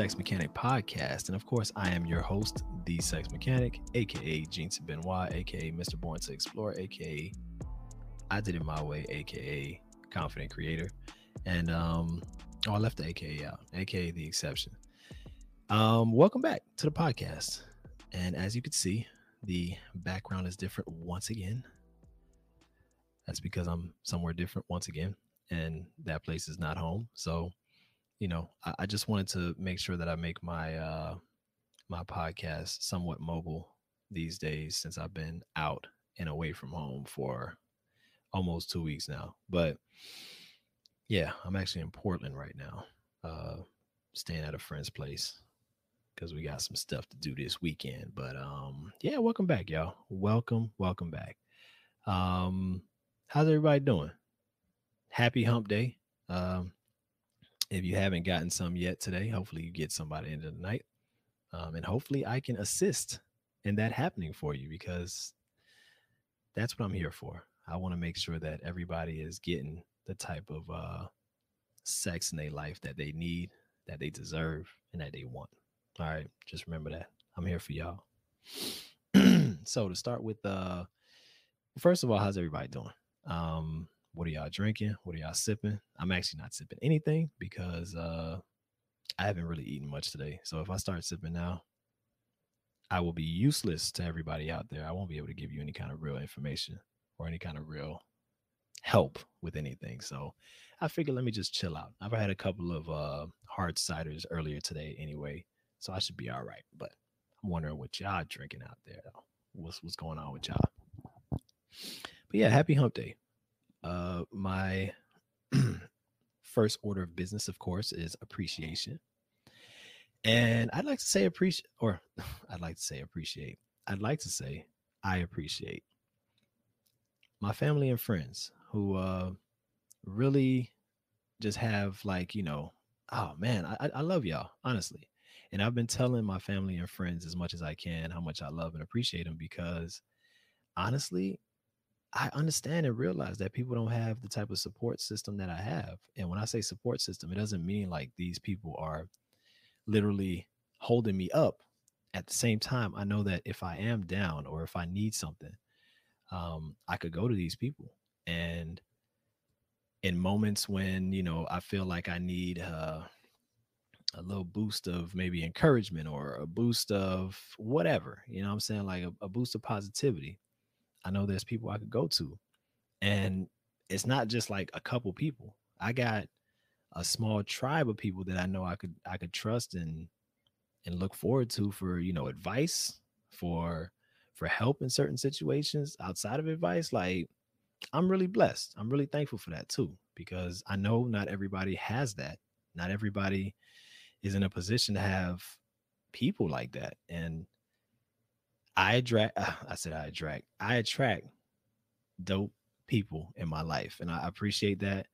Sex Mechanic Podcast. And of course, I am your host, the Sex Mechanic, aka Jeanson Benoit, aka Mr. Born to Explore, aka I Did It My Way, aka Confident Creator. And um, oh, I left the aka out, aka the exception. Um, welcome back to the podcast. And as you can see, the background is different once again. That's because I'm somewhere different once again and that place is not home. So, you know, I, I just wanted to make sure that I make my uh my podcast somewhat mobile these days since I've been out and away from home for almost two weeks now. But yeah, I'm actually in Portland right now, uh, staying at a friend's place because we got some stuff to do this weekend. But um, yeah, welcome back, y'all. Welcome, welcome back. Um, how's everybody doing? happy hump day. Um, if you haven't gotten some yet today, hopefully you get somebody into the night. Um, and hopefully I can assist in that happening for you because that's what I'm here for. I want to make sure that everybody is getting the type of uh, sex in their life that they need, that they deserve, and that they want. All right, just remember that. I'm here for y'all. so to start with, uh, first of all, how's everybody doing? Um, what are y'all drinking? What are y'all sipping? I'm actually not sipping anything because uh I haven't really eaten much today. So if I start sipping now, I will be useless to everybody out there. I won't be able to give you any kind of real information or any kind of real help with anything. So I figured let me just chill out. I've had a couple of uh hard ciders earlier today anyway, so I should be all right. But I'm wondering what y'all drinking out there. What's what's going on with y'all? But yeah, happy hump day. Uh, my first order of business, of course, is appreciation. And I'd like to say appreciate, or I'd like to say appreciate. I'd like to say I appreciate my family and friends who uh, really just have like you know, oh man, I, I love y'all honestly. And I've been telling my family and friends as much as I can how much I love and appreciate them because honestly, I understand and realize that people don't have the type of support system that I have. And when I say support system, it doesn't mean like these people are literally holding me up. At the same time, I know that if I am down or if I need something, um, I could go to these people. And in moments when, you know, I feel like I need uh, a little boost of maybe encouragement or a boost of whatever, you know I'm saying? Like a, a boost of positivity I know there's people I could go to. And it's not just like a couple people. I got a small tribe of people that I know I could I could trust and and look forward to for, you know, advice, for for help in certain situations outside of advice. Like I'm really blessed. I'm really thankful for that too because I know not everybody has that. Not everybody is in a position to have people like that. And I attract. Uh, I said I attract. I attract dope people in my life, and I appreciate that.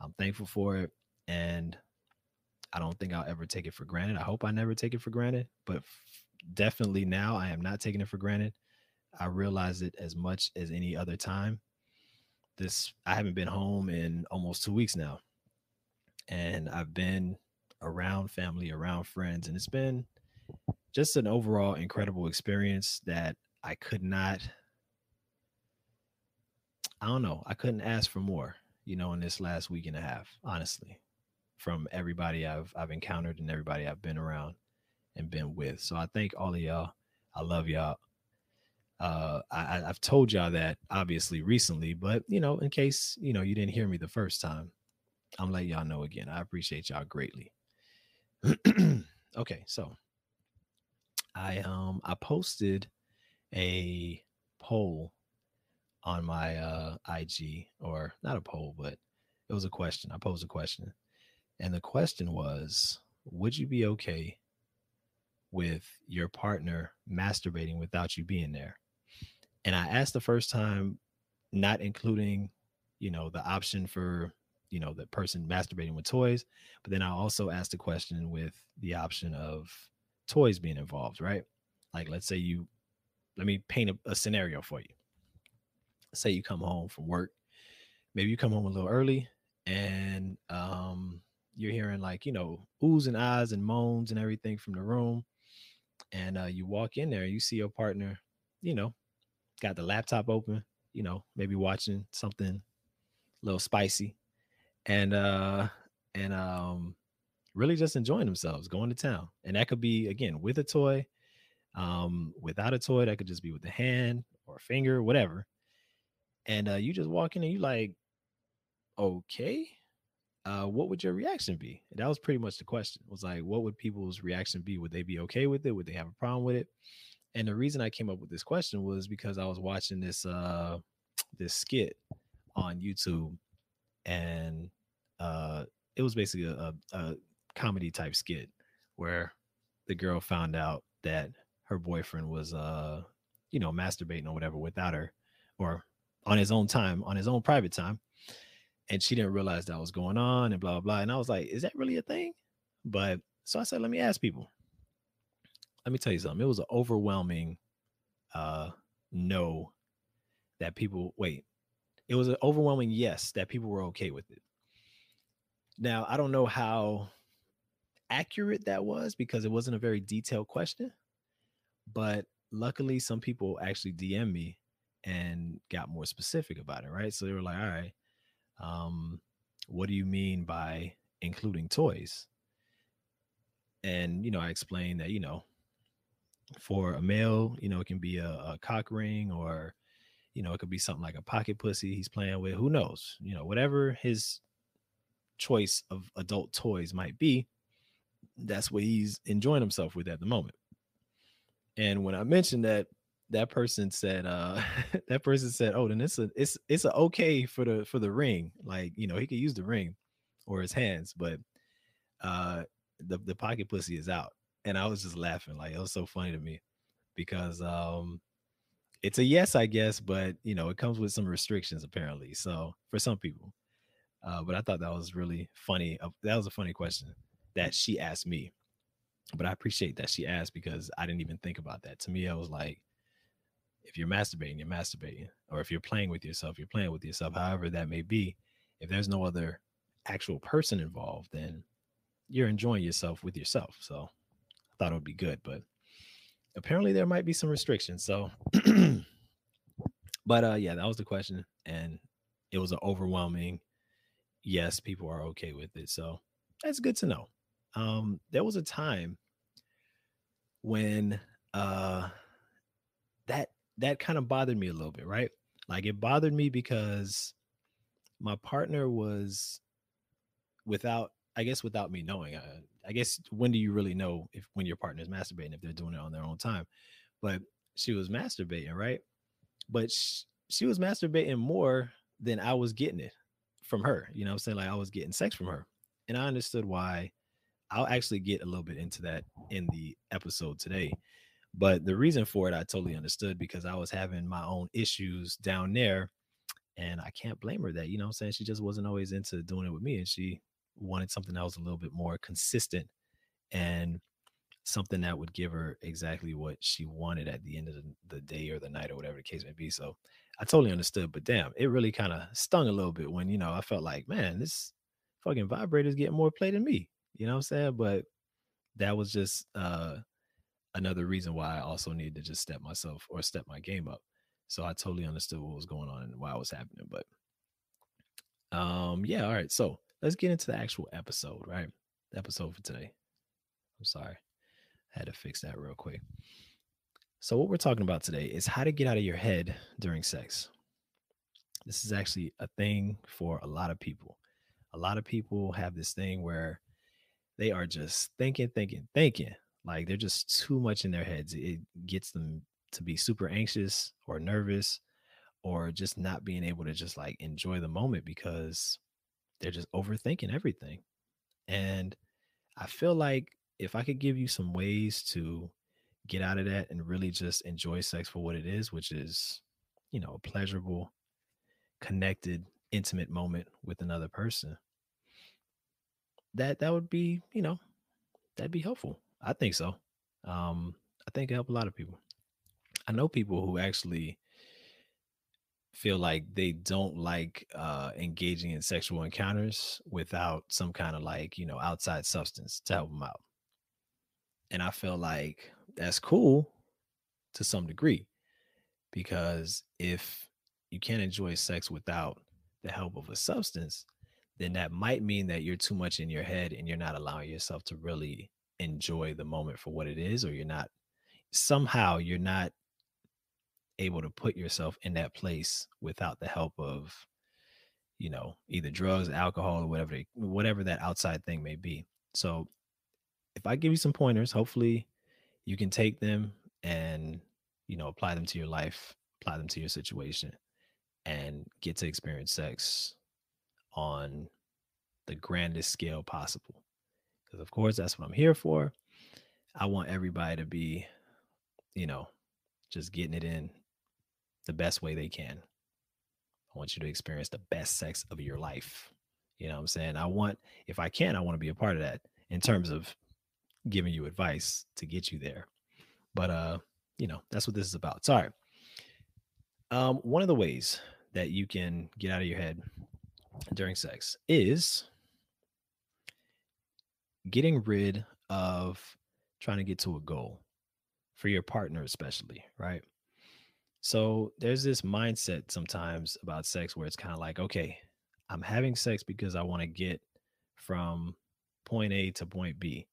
I'm thankful for it, and I don't think I'll ever take it for granted. I hope I never take it for granted, but definitely now I am not taking it for granted. I realize it as much as any other time. This I haven't been home in almost two weeks now, and I've been around family, around friends, and it's been just an overall incredible experience that I could not I don't know, I couldn't ask for more, you know, in this last week and a half, honestly, from everybody I've I've encountered and everybody I've been around and been with. So I thank all of y'all. I love y'all. Uh, I, I've told y'all that obviously recently, but you know, in case you know you didn't hear me the first time, I'm letting y'all know again. I appreciate y'all greatly. okay, so I um I posted a poll on my uh IG or not a poll, but it was a question. I posed a question. And the question was, would you be okay with your partner masturbating without you being there? And I asked the first time, not including, you know, the option for, you know, the person masturbating with toys, but then I also asked the question with the option of toys being involved, right? Like, let's say you, let me paint a, a scenario for you. Say you come home from work, maybe you come home a little early, and um, you're hearing like, you know, oohs and ahs and moans and everything from the room. And uh, you walk in there, you see your partner, you know, got the laptop open, you know, maybe watching something a little spicy. And uh and um really just enjoying themselves, going to town. And that could be again with a toy, um, without a toy, that could just be with a hand or a finger, whatever. And uh, you just walk in and you like, okay, uh, what would your reaction be? And that was pretty much the question. It was like, what would people's reaction be? Would they be okay with it? Would they have a problem with it? And the reason I came up with this question was because I was watching this uh this skit on YouTube, and uh it was basically a, a comedy type skit where the girl found out that her boyfriend was uh you know masturbating or whatever without her or on his own time on his own private time and she didn't realize that was going on and blah blah blah and i was like is that really a thing? But so i said let me ask people. Let me tell you something. It was an overwhelming uh no that people wait it was an overwhelming yes that people were okay with it. Now i don't know how accurate that was because it wasn't a very detailed question. But luckily, some people actually DM me and got more specific about it, right? So they were like, all right, um, what do you mean by including toys? And, you know, I explained that, you know, for a male, you know, it can be a, a cock ring or, you know, it could be something like a pocket pussy he's playing with. Who knows? You know, whatever his choice of adult toys might be, that's what he's enjoying himself with at the moment. And when I mentioned that, that person said, uh, that person said, Oh, then it's a it's it's a okay for the for the ring. Like, you know, he could use the ring or his hands, but uh the, the pocket pussy is out. And I was just laughing. Like it was so funny to me because um it's a yes, I guess, but you know, it comes with some restrictions apparently. So for some people. Uh, but I thought that was really funny. Uh, that was a funny question that she asked me. But I appreciate that she asked because I didn't even think about that. To me, I was like, if you're masturbating, you're masturbating. Or if you're playing with yourself, you're playing with yourself, however that may be. If there's no other actual person involved, then you're enjoying yourself with yourself. So I thought it would be good. But apparently there might be some restrictions. So but uh yeah, that was the question. And it was an overwhelming yes, people are okay with it. So that's good to know um, there was a time when uh, that that kind of bothered me a little bit, right? Like it bothered me because my partner was without, I guess, without me knowing. I, uh, I guess when do you really know if when your partner is masturbating if they're doing it on their own time? But she was masturbating, right? But she, she was masturbating more than I was getting it from her. You know I'm saying? Like I was getting sex from her. And I understood why I'll actually get a little bit into that in the episode today. But the reason for it, I totally understood because I was having my own issues down there. And I can't blame her that, you know I'm saying? She just wasn't always into doing it with me. And she wanted something that was a little bit more consistent and something that would give her exactly what she wanted at the end of the, day or the night or whatever the case may be. So I totally understood. But damn, it really kind of stung a little bit when, you know, I felt like, man, this fucking vibrator's getting more play than me. You know what I'm saying? But that was just uh another reason why I also needed to just step myself or step my game up. So I totally understood what was going on and why it was happening. But um, yeah, all right. So let's get into the actual episode, right? The episode for today. I'm sorry. I had to fix that real quick. So what we're talking about today is how to get out of your head during sex. This is actually a thing for a lot of people. A lot of people have this thing where they are just thinking, thinking, thinking. Like they're just too much in their heads. It gets them to be super anxious or nervous or just not being able to just like enjoy the moment because they're just overthinking everything. And I feel like if I could give you some ways to get out of that and really just enjoy sex for what it is, which is, you know, a pleasurable, connected, intimate moment with another person, that that would be, you know, that'd be helpful. I think so. Um, I think it help a lot of people. I know people who actually feel like they don't like uh engaging in sexual encounters without some kind of like, you know, outside substance to help them out. And I feel like that's cool to some degree because if you can't enjoy sex without the help of a substance, then that might mean that you're too much in your head and you're not allowing yourself to really enjoy the moment for what it is, or you're not somehow you're not able to put yourself in that place without the help of you know either drugs alcohol or whatever whatever that outside thing may be. So if i give you some pointers hopefully you can take them and you know apply them to your life apply them to your situation and get to experience sex on the grandest scale possible. Because, of course, that's what I'm here for. I want everybody to be, you know, just getting it in the best way they can. I want you to experience the best sex of your life. You know what I'm saying? I want, if I can, I want to be a part of that in terms of giving you advice to get you there. But uh, you know, that's what this is about. Sorry. Um, one of the ways that you can get out of your head during sex is getting rid of trying to get to a goal for your partner, especially, right? So there's this mindset sometimes about sex where it's kind of like, okay, I'm having sex because I want to get from point A to point B.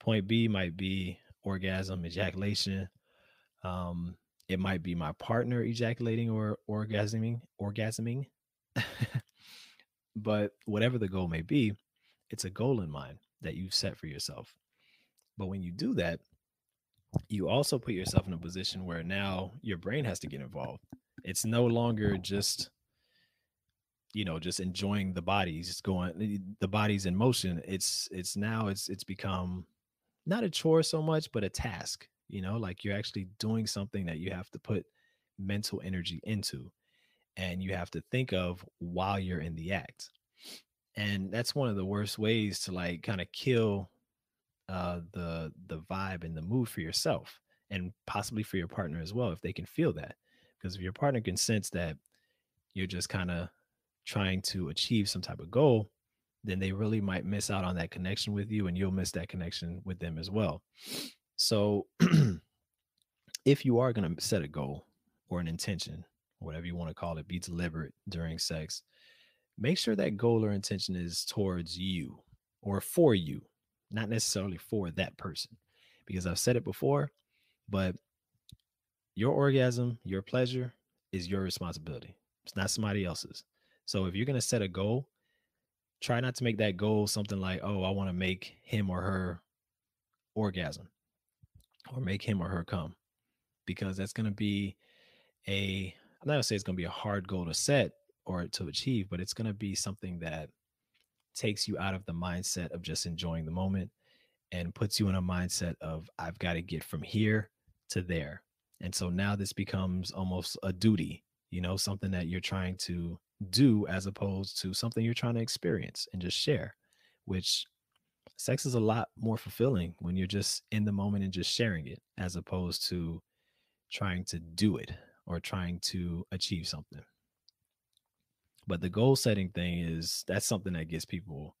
Point B might be orgasm, ejaculation. Um, it might be my partner ejaculating or orgasming, orgasming. but whatever the goal may be, it's a goal in mind that you've set for yourself. But when you do that, you also put yourself in a position where now your brain has to get involved. It's no longer just you know just enjoying the bodies going eh, the bodies in motion it's it's now it's it's become not a chore so much but a task you know like you're actually doing something that you have to put mental energy into and you have to think of while you're in the act. And that's one of the worst ways to like kind of kill uh the the vibe and the mood for yourself and possibly for your partner as well if they can feel that. Because if your partner can sense that you're just kind of trying to achieve some type of goal then they really might miss out on that connection with you and you'll miss that connection with them as well. So if you are going to set a goal or an intention whatever you want to call it be deliberate during sex make sure that goal or intention is towards you or for you, not necessarily for that person. Because I've said it before, but your orgasm, your pleasure is your responsibility. It's not somebody else's. So if you're going to set a goal, try not to make that goal something like, oh, I want to make him or her orgasm or make him or her come because that's going to be a, I'm not to say it's to be a hard goal to set, or to achieve, but it's to be something that takes you out of the mindset of just enjoying the moment and puts you in a mindset of I've got to get from here to there. And so now this becomes almost a duty, you know, something that you're trying to do as opposed to something you're trying to experience and just share, which sex is a lot more fulfilling when you're just in the moment and just sharing it as opposed to trying to do it or trying to achieve something. But the goal setting thing is that's something that gets people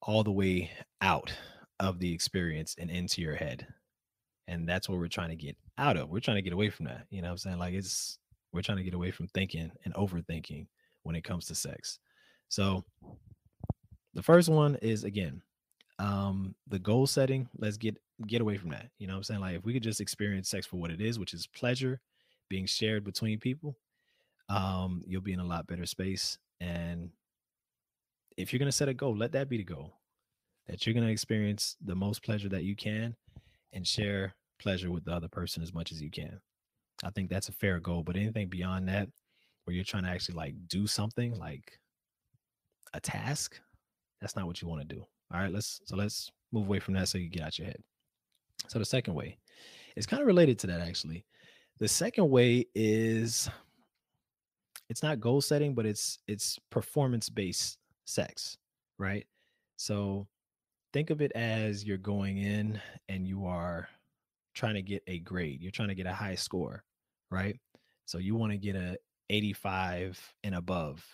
all the way out of the experience and into your head. And that's what we're trying to get out of. We're trying to get away from that. You know what I'm saying? Like it's we're trying to get away from thinking and overthinking when it comes to sex. So the first one is again, um, the goal setting. Let's get get away from that. You know what I'm saying? Like if we could just experience sex for what it is, which is pleasure being shared between people, um, you'll be in a lot better space. And if you're going to set a goal, let that be the goal that you're going to experience the most pleasure that you can and share pleasure with the other person as much as you can. I think that's a fair goal. But anything beyond that, where you're trying to actually like do something like a task, that's not what you want to do. All right, let's so let's move away from that so you get out your head. So the second way is kind of related to that actually. The second way is it's not goal setting, but it's it's performance based sex, right? So think of it as you're going in and you are trying to get a grade. You're trying to get a high score, right? So you want to get a 85 and above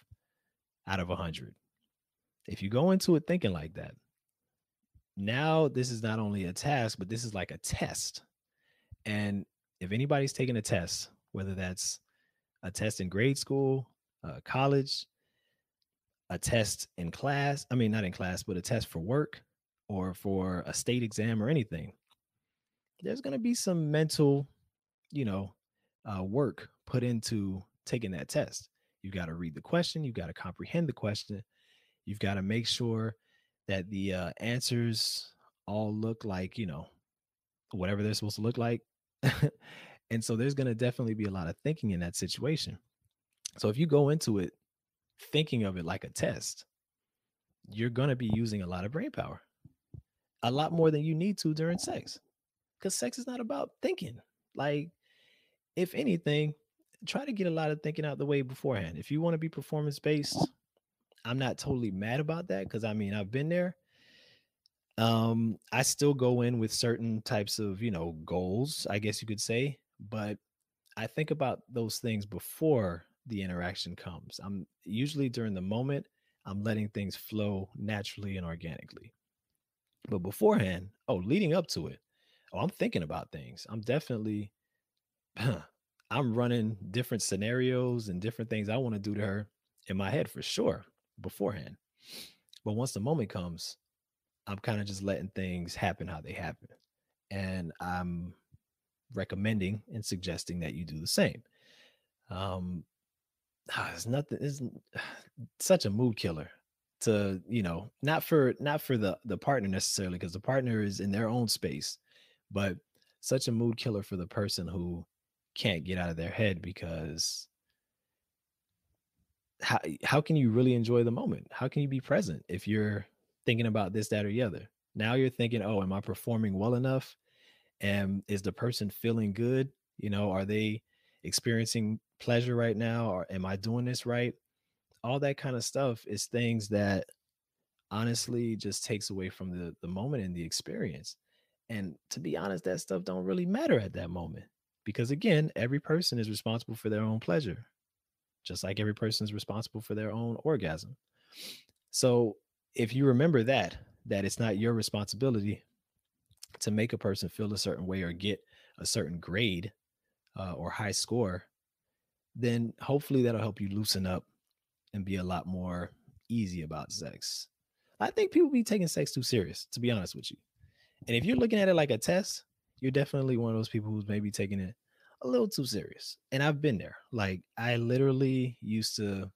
out of 100. If you go into it thinking like that, now this is not only a task, but this is like a test. And if anybody's taking a test, whether that's a test in grade school, uh, college, a test in class, I mean, not in class, but a test for work or for a state exam or anything, there's going to be some mental, you know, uh, work put into taking that test. You've got to read the question, you've got to comprehend the question, you've got to make sure that the uh, answers all look like, you know, whatever they're supposed to look like. And so there's going to definitely be a lot of thinking in that situation. So if you go into it thinking of it like a test, you're going to be using a lot of brain power, a lot more than you need to during sex. Because sex is not about thinking. Like, if anything, try to get a lot of thinking out the way beforehand. If you want to be performance based, I'm not totally mad about that because I mean, I've been there. Um, I still go in with certain types of, you know, goals, I guess you could say, but I think about those things before the interaction comes. I'm usually during the moment, I'm letting things flow naturally and organically. But beforehand, oh, leading up to it, oh, I'm thinking about things. I'm definitely, I'm running different scenarios and different things I want to do to her in my head for sure beforehand. But once the moment comes, I'm kind of just letting things happen how they happen. And I'm recommending and suggesting that you do the same. Um, ah, it's nothing. It's such a mood killer to you know not for not for the the partner necessarily because the partner is in their own space, but such a mood killer for the person who can't get out of their head because how how can you really enjoy the moment? How can you be present if you're thinking about this, that, or the other? Now you're thinking, oh, am I performing well enough? And is the person feeling good? You know, are they experiencing pleasure right now? Or am I doing this right? All that kind of stuff is things that honestly just takes away from the the moment and the experience. And to be honest, that stuff don't really matter at that moment because again, every person is responsible for their own pleasure, just like every person is responsible for their own orgasm. So if you remember that, that it's not your responsibility to make a person feel a certain way or get a certain grade uh, or high score, then hopefully that'll help you loosen up and be a lot more easy about sex. I think people be taking sex too serious, to be honest with you. And if you're looking at it like a test, you're definitely one of those people who's maybe taking it a little too serious. And I've been there. Like I literally used to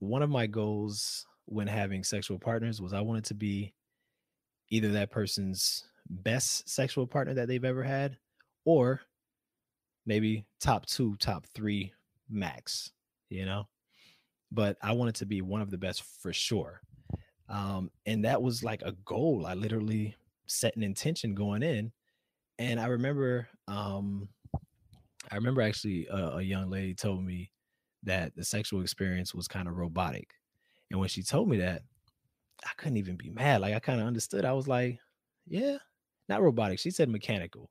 one of my goals when having sexual partners was I wanted to be either that person's best sexual partner that they've ever had or maybe top 2, top 3 max, you know? But I wanted to be one of the best for sure. Um and that was like a goal. I literally set an intention going in and I remember, um, I remember actually a, a young lady told me that the sexual experience was kind of robotic. And when she told me that, I couldn't even be mad. Like I kind of understood. I was like, yeah, not robotic. She said mechanical,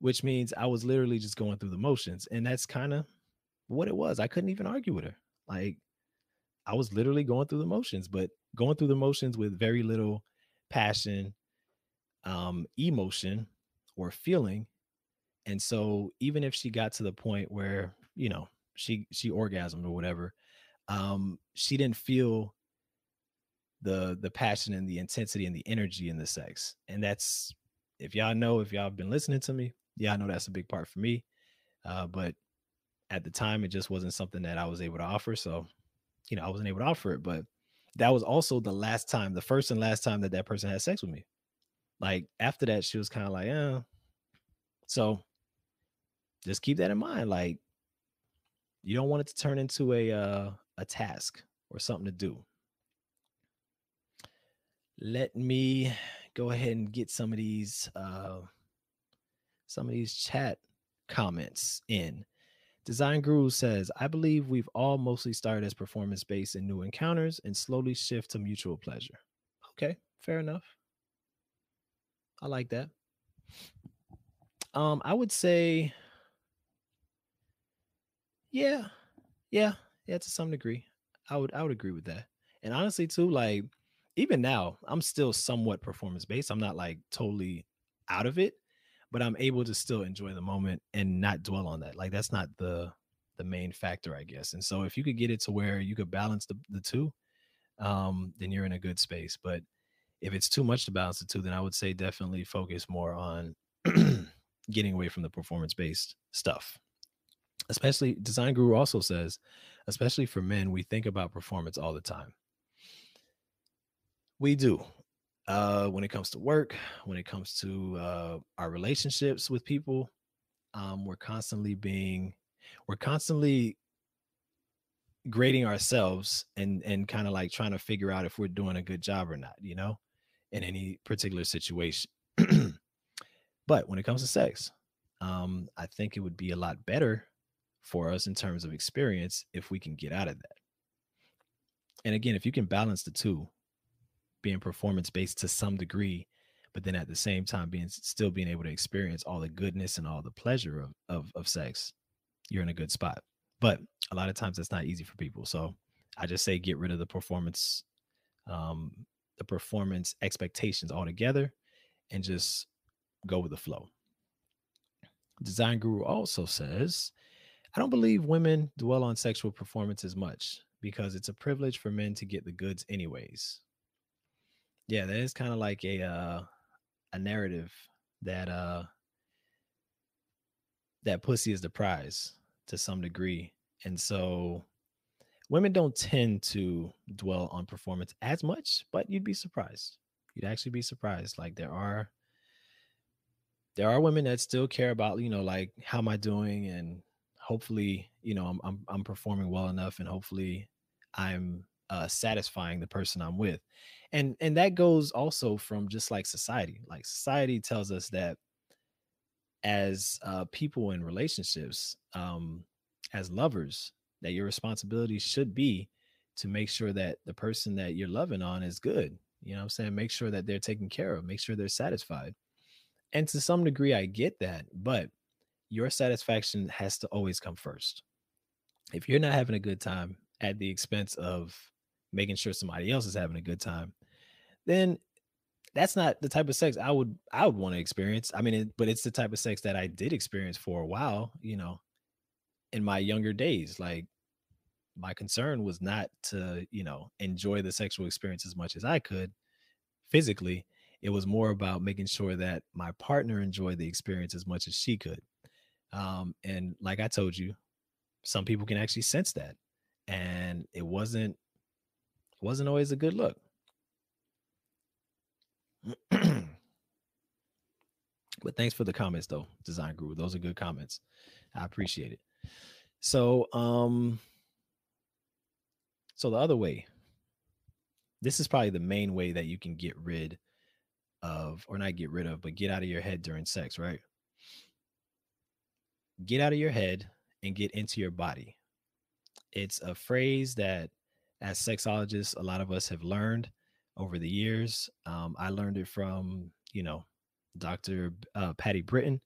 which means I was literally just going through the motions. And that's kind of what it was. I couldn't even argue with her. Like I was literally going through the motions, but going through the motions with very little passion, um, emotion, or feeling and so even if she got to the point where you know she she orgasmed or whatever um she didn't feel the the passion and the intensity and the energy in the sex and that's if y'all know if y'all been listening to me yeah i know that's a big part for me uh but at the time it just wasn't something that i was able to offer so you know i wasn't able to offer it but that was also the last time the first and last time that that person had sex with me like after that she was kind of like yeah so just keep that in mind. Like you don't want it to turn into a uh, a task or something to do. Let me go ahead and get some of these uh, some of these chat comments in. Design Guru says, I believe we've all mostly started as performance based in new encounters and slowly shift to mutual pleasure. Okay, fair enough. I like that. Um, I would say Yeah, yeah, yeah. To some degree, I would I would agree with that. And honestly, too, like even now, I'm still somewhat performance based. I'm not like totally out of it, but I'm able to still enjoy the moment and not dwell on that. Like that's not the the main factor, I guess. And so if you could get it to where you could balance the, the two, um, then you're in a good space. But if it's too much to balance the two, then I would say definitely focus more on getting away from the performance based stuff. Especially Design Guru also says, especially for men, we think about performance all the time. We do. Uh, when it comes to work, when it comes to uh, our relationships with people, um, we're constantly being, we're constantly grading ourselves and and kind of like trying to figure out if we're doing a good job or not, you know, in any particular situation. but when it comes to sex, um, I think it would be a lot better for us in terms of experience if we can get out of that. And again, if you can balance the two, being performance based to some degree, but then at the same time being still being able to experience all the goodness and all the pleasure of of, of sex, you're in a good spot. But a lot of times that's not easy for people. So I just say get rid of the performance, um, the performance expectations altogether, and just go with the flow. Design Guru also says, I don't believe women dwell on sexual performance as much because it's a privilege for men to get the goods anyways. Yeah, that is kind of like a uh, a narrative that uh that pussy is the prize to some degree. And so women don't tend to dwell on performance as much, but you'd be surprised. You'd actually be surprised. Like there are there are women that still care about, you know, like how am I doing and hopefully, you know, I'm I'm, I'm performing well enough and hopefully I'm uh, satisfying the person I'm with. And and that goes also from just like society. Like society tells us that as uh, people in relationships, um, as lovers, that your responsibility should be to make sure that the person that you're loving on is good. You know what I'm saying? Make sure that they're taken care of, make sure they're satisfied. And to some degree, I get that, but your satisfaction has to always come first. If you're not having a good time at the expense of making sure somebody else is having a good time, then that's not the type of sex I would I would want to experience. I mean, it, but it's the type of sex that I did experience for a while, you know, in my younger days. Like my concern was not to, you know, enjoy the sexual experience as much as I could physically. It was more about making sure that my partner enjoyed the experience as much as she could. Um, and like I told you, some people can actually sense that. And it wasn't wasn't always a good look. but thanks for the comments though, Design Guru. Those are good comments. I appreciate it. So, um, so the other way, this is probably the main way that you can get rid of, or not get rid of, but get out of your head during sex, right? Get out of your head and get into your body. It's a phrase that, as sexologists, a lot of us have learned over the years. Um, I learned it from, you know, Dr. Uh, Patti Britton,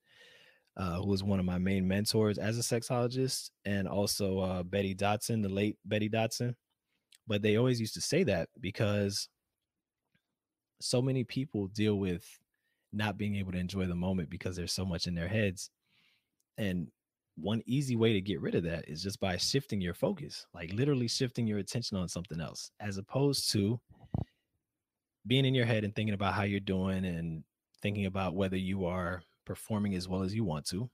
uh, who was one of my main mentors as a sexologist, and also uh, Betty Dodson, the late Betty Dodson. But they always used to say that because so many people deal with not being able to enjoy the moment because there's so much in their heads. And one easy way to get rid of that is just by shifting your focus, like literally shifting your attention on something else, as opposed to being in your head and thinking about how you're doing and thinking about whether you are performing as well as you want to.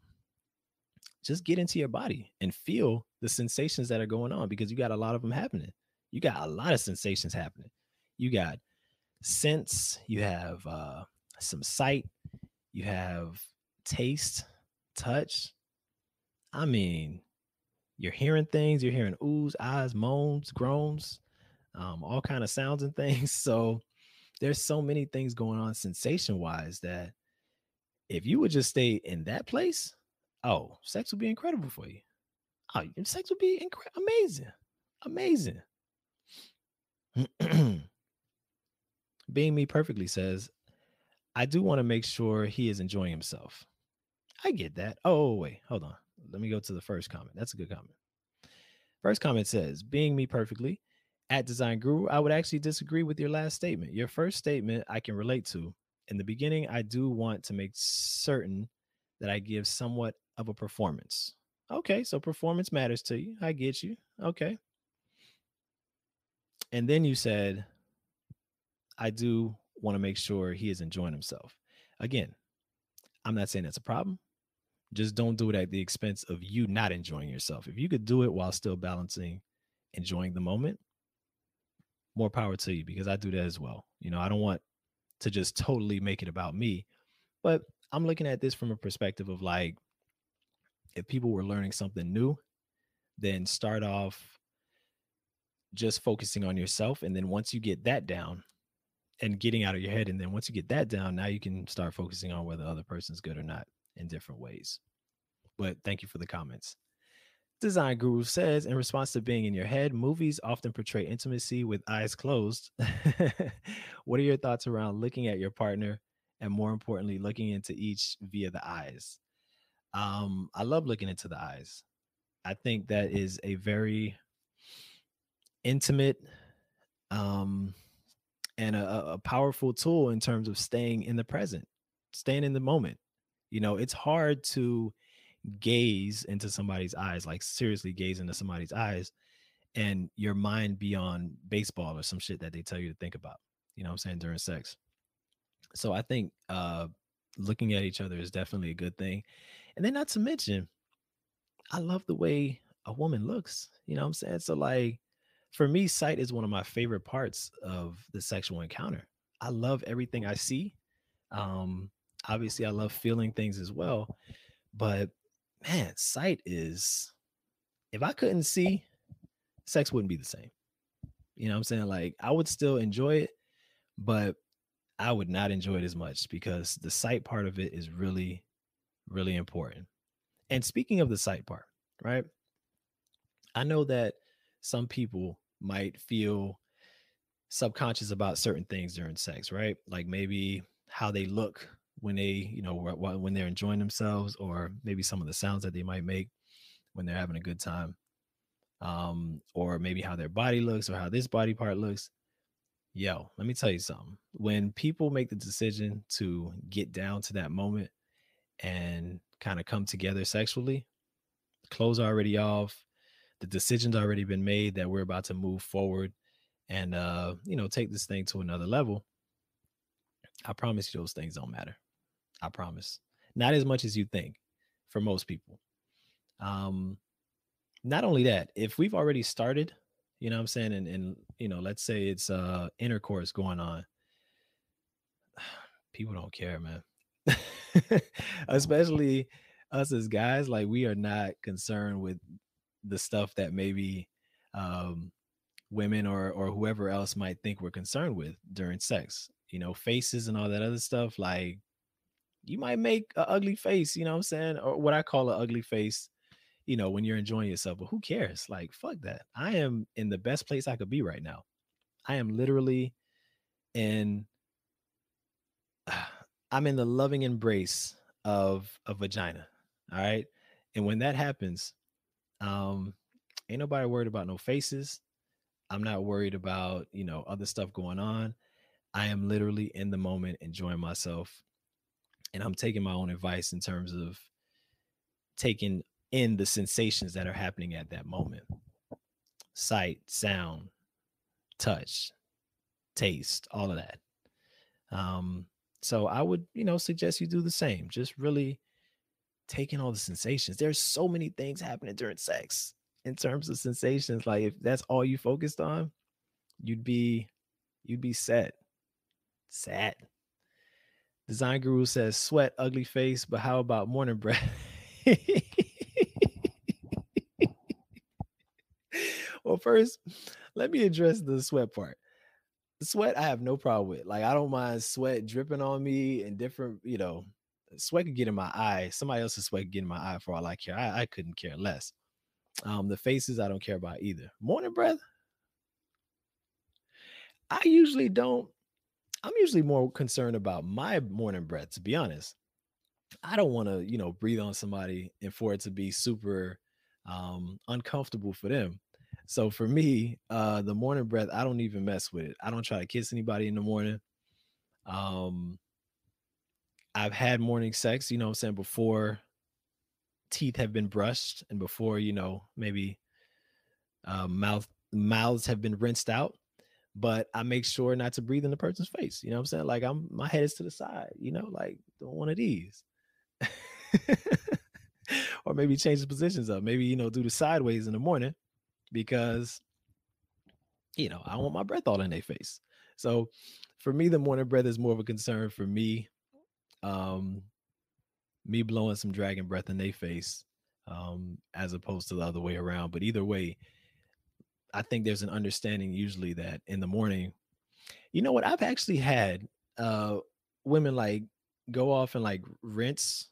Just get into your body and feel the sensations that are going on because you got a lot of them happening. You got a lot of sensations happening. You got sense you have uh some sight you have taste touch i mean you're hearing things you're hearing oohs eyes moans groans um all kind of sounds and things so there's so many things going on sensation wise that if you would just stay in that place, oh, sex would be incredible for you. Oh, sex would be incre- amazing. Amazing. Being me perfectly says, I do want to make sure he is enjoying himself. I get that. Oh, wait, hold on. Let me go to the first comment. That's a good comment. First comment says, being me perfectly at Design Guru, I would actually disagree with your last statement. Your first statement I can relate to. In the beginning, I do want to make certain that I give somewhat of a performance. Okay, so performance matters to you. I get you. Okay. And then you said, I do want to make sure he is enjoying himself. Again, I'm not saying that's a problem. Just don't do it at the expense of you not enjoying yourself. If you could do it while still balancing enjoying the moment, more power to you because I do that as well. You know, I don't want to just totally make it about me, but I'm looking at this from a perspective of like, if people were learning something new, then start off just focusing on yourself. And then once you get that down and getting out of your head, and then once you get that down, now you can start focusing on whether the other person's good or not in different ways. But thank you for the comments. Design Guru says, in response to being in your head, movies often portray intimacy with eyes closed. what are your thoughts around looking at your partner and more importantly, looking into each via the eyes? Um, I love looking into the eyes. I think that is a very intimate um, and a, a powerful tool in terms of staying in the present, staying in the moment. You know, it's hard to gaze into somebody's eyes, like seriously gaze into somebody's eyes, and your mind be on baseball or some shit that they tell you to think about. You know I'm saying? During sex. So I think uh looking at each other is definitely a good thing. And then not to mention, I love the way a woman looks. You know I'm saying? So like for me, sight is one of my favorite parts of the sexual encounter. I love everything I see. Um, obviously I love feeling things as well, but man, sight is if I couldn't see, sex wouldn't be the same. You know what I'm saying? Like I would still enjoy it, but I would not enjoy it as much because the sight part of it is really, really important. And speaking of the sight part, right? I know that some people might feel subconscious about certain things during sex, right? Like maybe how they look when they, you know, when they're enjoying themselves, or maybe some of the sounds that they might make when they're having a good time, um, or maybe how their body looks or how this body part looks. Yo, let me tell you something. When people make the decision to get down to that moment and kind of come together sexually, clothes are already off, the decision's already been made that we're about to move forward and uh, you know, take this thing to another level. I promise you those things don't matter. I promise. Not as much as you think for most people. Um, not only that, if we've already started, you know what I'm saying, and, and you know, let's say it's uh intercourse going on, people don't care, man. Especially us as guys, like we are not concerned with the stuff that maybe um women or or whoever else might think we're concerned with during sex. You know, faces and all that other stuff, like you might make an ugly face, you know what I'm saying? Or what I call an ugly face, you know, when you're enjoying yourself. But who cares? Like, fuck that. I am in the best place I could be right now. I am literally in I'm in the loving embrace of a vagina. All right. And when that happens, um, ain't nobody worried about no faces. I'm not worried about, you know, other stuff going on. I am literally in the moment enjoying myself and I'm taking my own advice in terms of taking in the sensations that are happening at that moment sight, sound, touch, taste, all of that. Um, so I would, you know, suggest you do the same. Just really taking all the sensations. There's so many things happening during sex in terms of sensations. Like if that's all you focused on, you'd be you'd be set. Sad. Design Guru says sweat, ugly face, but how about morning breath? well, first, let me address the sweat part. Sweat, I have no problem with. Like, I don't mind sweat dripping on me and different, you know, sweat could get in my eye. Somebody else's sweat could get in my eye for all I care. I, I couldn't care less. Um, the faces I don't care about either. Morning breath. I usually don't I'm usually more concerned about my morning breath, to be honest. I don't want to, you know, breathe on somebody and for it to be super um uncomfortable for them. So for me, uh the morning breath, I don't even mess with it. I don't try to kiss anybody in the morning. Um I've had morning sex, you know I'm saying, before teeth have been brushed and before, you know, maybe uh, mouth mouths have been rinsed out but I make sure not to breathe in the person's face. You know what I'm saying? Like I'm my head is to the side, you know, like don't one of these. or maybe change the positions up. Maybe, you know, do the sideways in the morning because you know, I want my breath all in their face. So for me, the morning breath is more of a concern for me. Um, me blowing some dragon breath in their face, um, as opposed to the other way around. But either way, I think there's an understanding usually that in the morning, you know what? I've actually had uh women like go off and like rinse,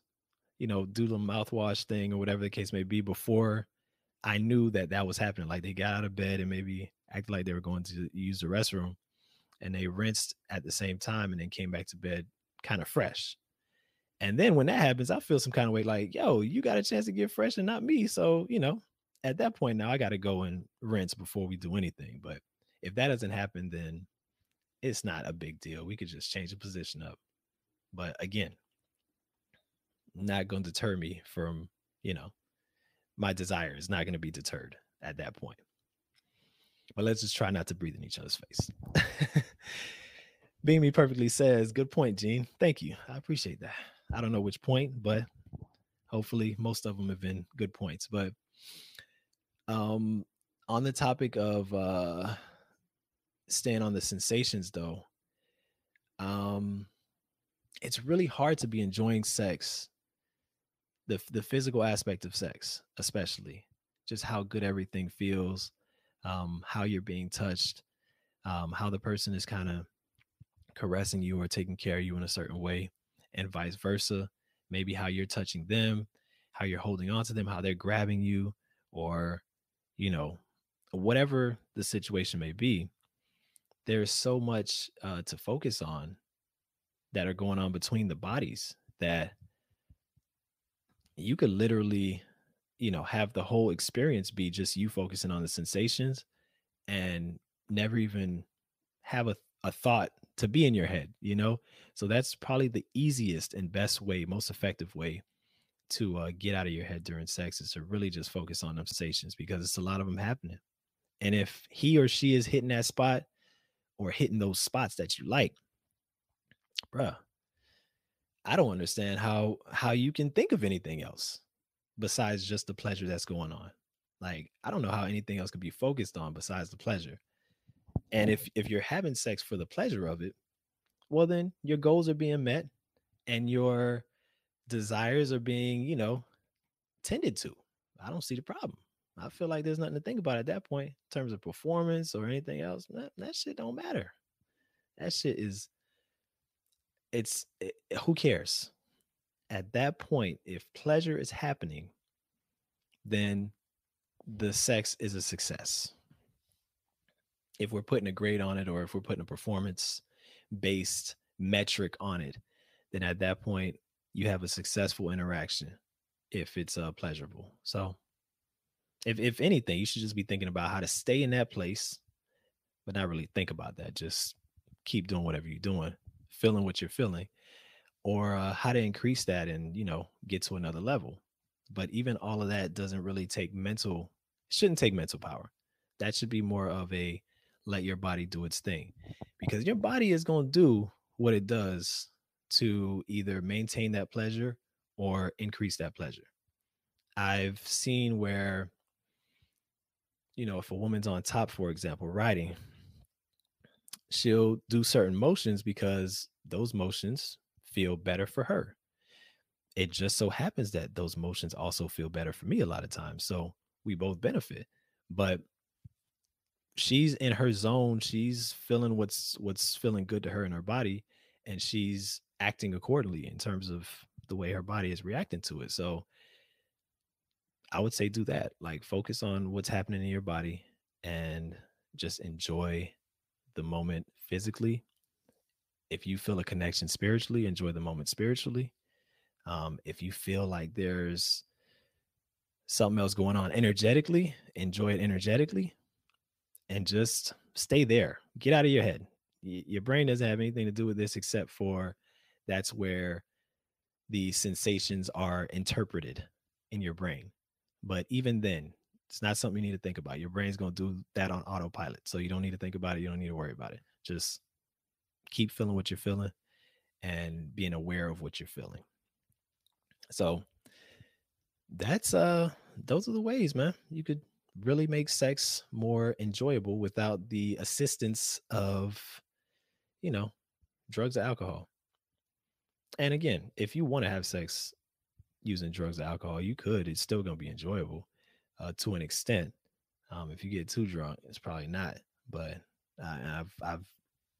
you know, do the mouthwash thing or whatever the case may be before I knew that that was happening. Like they got out of bed and maybe acted like they were going to use the restroom and they rinsed at the same time and then came back to bed kind of fresh. And then when that happens, I feel some kind of way like, yo, you got a chance to get fresh and not me. So, you know, at that point now I got to go and rinse before we do anything. But if that doesn't happen, then it's not a big deal. We could just change the position up. But again, not going to deter me from, you know, my desire is not going to be deterred at that point. But let's just try not to breathe in each other's face. Being me perfectly says, good point, Gene. Thank you. I appreciate that. I don't know which point, but hopefully most of them have been good points. But um, on the topic of uh, staying on the sensations, though, um, it's really hard to be enjoying sex, the the physical aspect of sex, especially just how good everything feels, um, how you're being touched, um, how the person is kind of caressing you or taking care of you in a certain way, and vice versa. Maybe how you're touching them, how you're holding on to them, how they're grabbing you, or you know, whatever the situation may be, there's so much uh, to focus on that are going on between the bodies that you could literally, you know, have the whole experience be just you focusing on the sensations and never even have a, a thought to be in your head, you know? So that's probably the easiest and best way, most effective way to uh, get out of your head during sex is to really just focus on them sensations because it's a lot of them happening. And if he or she is hitting that spot or hitting those spots that you like, bruh, I don't understand how how you can think of anything else besides just the pleasure that's going on. Like I don't know how anything else could be focused on besides the pleasure. And if if you're having sex for the pleasure of it, well then your goals are being met and your desires are being, you know, tended to. I don't see the problem. I feel like there's nothing to think about at that point in terms of performance or anything else. That, that shit don't matter. That shit is it's it, who cares? At that point, if pleasure is happening, then the sex is a success. If we're putting a grade on it or if we're putting a performance based metric on it, then at that point you have a successful interaction if it's uh pleasurable. So if if anything, you should just be thinking about how to stay in that place, but not really think about that. Just keep doing whatever you're doing, feeling what you're feeling, or uh, how to increase that and you know get to another level. But even all of that doesn't really take mental. Shouldn't take mental power. That should be more of a let your body do its thing, because your body is going to do what it does to either maintain that pleasure or increase that pleasure. I've seen where, you know, if a woman's on top, for example, riding, she'll do certain motions because those motions feel better for her. It just so happens that those motions also feel better for me a lot of times. So we both benefit. But she's in her zone, she's feeling what's what's feeling good to her in her body and she's acting accordingly in terms of the way her body is reacting to it. So I would say do that. Like focus on what's happening in your body and just enjoy the moment physically. If you feel a connection spiritually, enjoy the moment spiritually. Um, if you feel like there's something else going on energetically, enjoy it energetically. and just stay there. Get out of your head. Y- your brain doesn't have anything to do with this except for that's where the sensations are interpreted in your brain. But even then, it's not something you need to think about. Your brain's going to do that on autopilot. So you don't need to think about it. You don't need to worry about it. Just keep feeling what you're feeling and being aware of what you're feeling. So that's uh those are the ways, man. You could really make sex more enjoyable without the assistance of you know, drugs or alcohol. And again, if you want to have sex using drugs or alcohol, you could. It's still going to be enjoyable uh, to an extent. Um, if you get too drunk, it's probably not. But uh, I've I've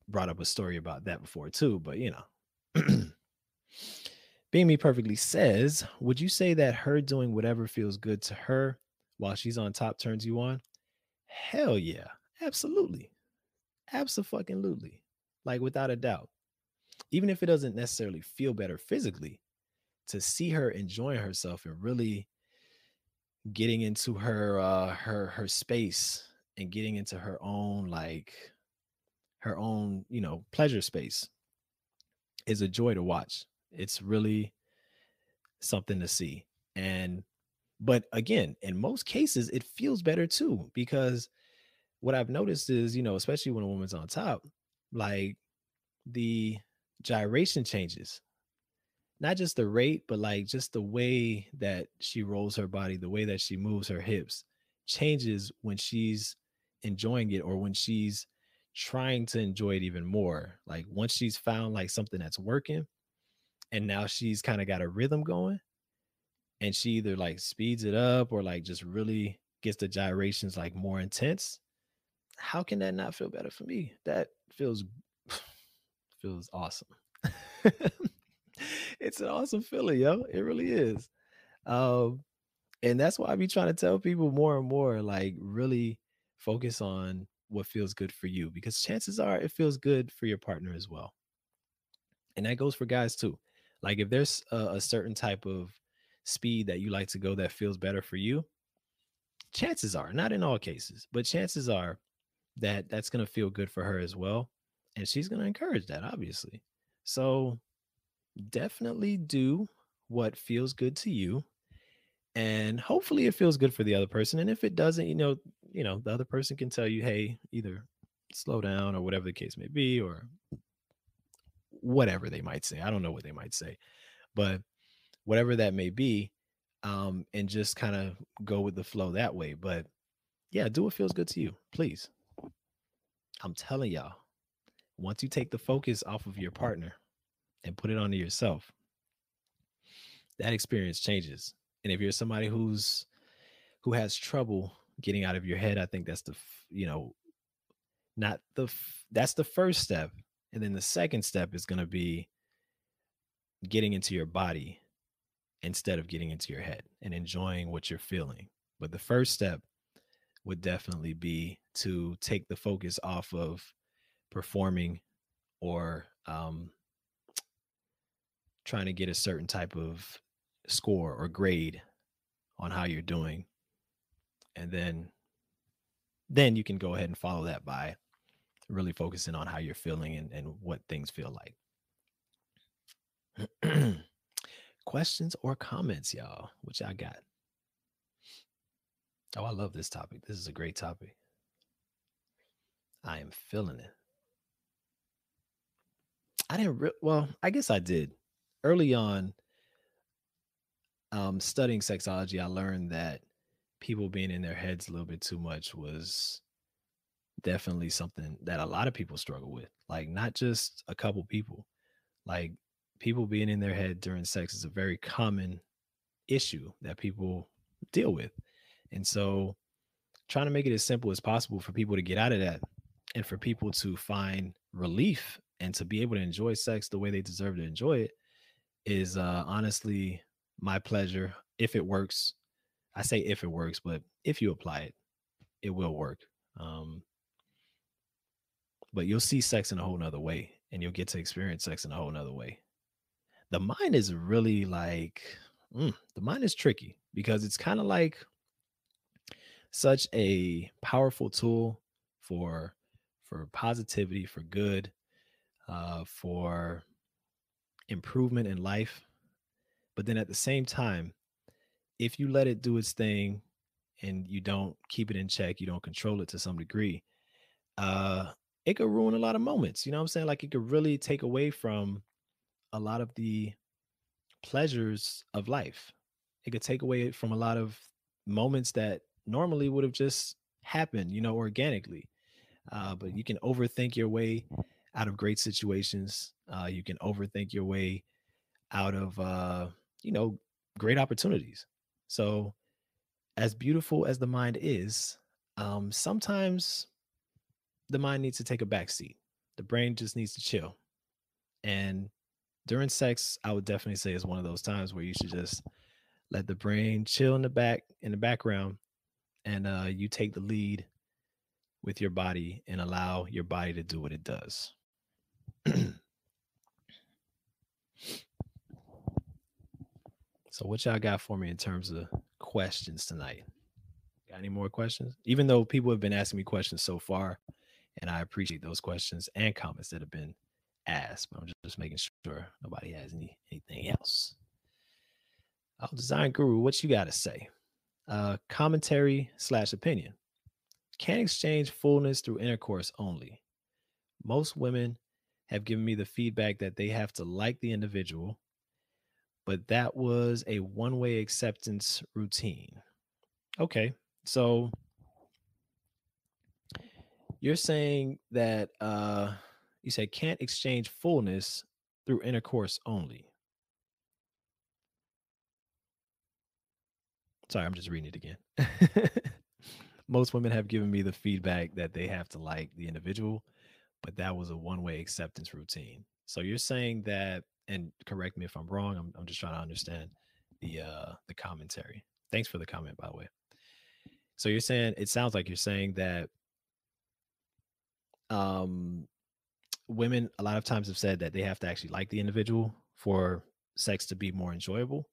brought up a story about that before too. But you know, being me perfectly says, would you say that her doing whatever feels good to her while she's on top turns you on? Hell yeah, absolutely, absolutely, like without a doubt. Even if it doesn't necessarily feel better physically, to see her enjoying herself and really getting into her uh her her space and getting into her own like her own you know pleasure space is a joy to watch. It's really something to see. And but again in most cases it feels better too because what i've noticed is you know especially when a woman's on top like the gyration changes not just the rate, but like just the way that she rolls her body, the way that she moves her hips changes when she's enjoying it or when she's trying to enjoy it even more. Like once she's found like something that's working and now she's kind of got a rhythm going and she either like speeds it up or like just really gets the gyrations like more intense. How can that not feel better for me? That feels feels awesome. it's an awesome feeling, yo. It really is. Um, and that's why I be trying to tell people more and more, like really focus on what feels good for you, because chances are it feels good for your partner as well. And that goes for guys too. Like if there's a, a certain type of speed that you like to go that feels better for you, chances are, not in all cases, but chances are that that's going to feel good for her as well. And she's going to encourage that, obviously. So definitely do what feels good to you and hopefully it feels good for the other person and if it doesn't you know you know the other person can tell you hey either slow down or whatever the case may be or whatever they might say i don't know what they might say but whatever that may be um and just kind of go with the flow that way but yeah do what feels good to you please i'm telling y'all once you take the focus off of your partner and put it onto yourself, that experience changes. And if you're somebody who's who has trouble getting out of your head, I think that's the you know not the that's the first step. And then the second step is going to be getting into your body instead of getting into your head and enjoying what you're feeling. But the first step would definitely be to take the focus off of performing or um, trying to get a certain type of score or grade on how you're doing and then then you can go ahead and follow that by really focusing on how you're feeling and, and what things feel like. Questions or comments y'all? Which i got? Oh i love this topic. This is a great topic. I am feeling it i didn't re- well i guess i did early on um, studying sexology, I learned that people being in their heads a little bit too much was definitely something that a lot of people struggle with. Like not just a couple people. Like people being in their head during sex is a very common issue that people deal with. And so trying to make it as simple as possible for people to get out of that and for people to find relief and to be able to enjoy sex the way they deserve to enjoy it is uh, honestly my pleasure if it works. I say if it works, but if you apply it, it will work. Um, but you'll see sex in a whole nother way and you'll get to experience sex in a whole nother way. The mind is really like, mm, the mind is tricky because it's kind of like such a powerful tool for for positivity, for good, uh, for improvement in life. But then at the same time, if you let it do its thing and you don't keep it in check, you don't control it to some degree, uh, it could ruin a lot of moments. You know what I'm saying? Like it could really take away from a lot of the pleasures of life. It could take away from a lot of moments that normally would have just happened, you know, organically. Uh, but you can overthink your way out of great situations. Uh, you can overthink your way out of, uh, you know, great opportunities. So, as beautiful as the mind is, um, sometimes the mind needs to take a back seat. The brain just needs to chill. And during sex, I would definitely say is one of those times where you should just let the brain chill in the back in the background and uh, you take the lead with your body and allow your body to do what it does. So what y'all got for me in terms of questions tonight? Got any more questions? Even though people have been asking me questions so far, and I appreciate those questions and comments that have been asked. But I'm just making sure nobody has any anything else. Oh, design guru, what you got to say? Uh, commentary slash opinion. Can't exchange fullness through intercourse only. Most women have given me the feedback that they have to like the individual, but that was a one way acceptance routine. Okay, so you're saying that uh you said can't exchange fullness through intercourse only. Sorry, I'm just reading it again. Most women have given me the feedback that they have to like the individual, but that was a one-way acceptance routine. So you're saying that, and correct me if I'm wrong. I'm, I'm just trying to understand the uh the commentary. Thanks for the comment, by the way. So you're saying it sounds like you're saying that um women a lot of times have said that they have to actually like the individual for sex to be more enjoyable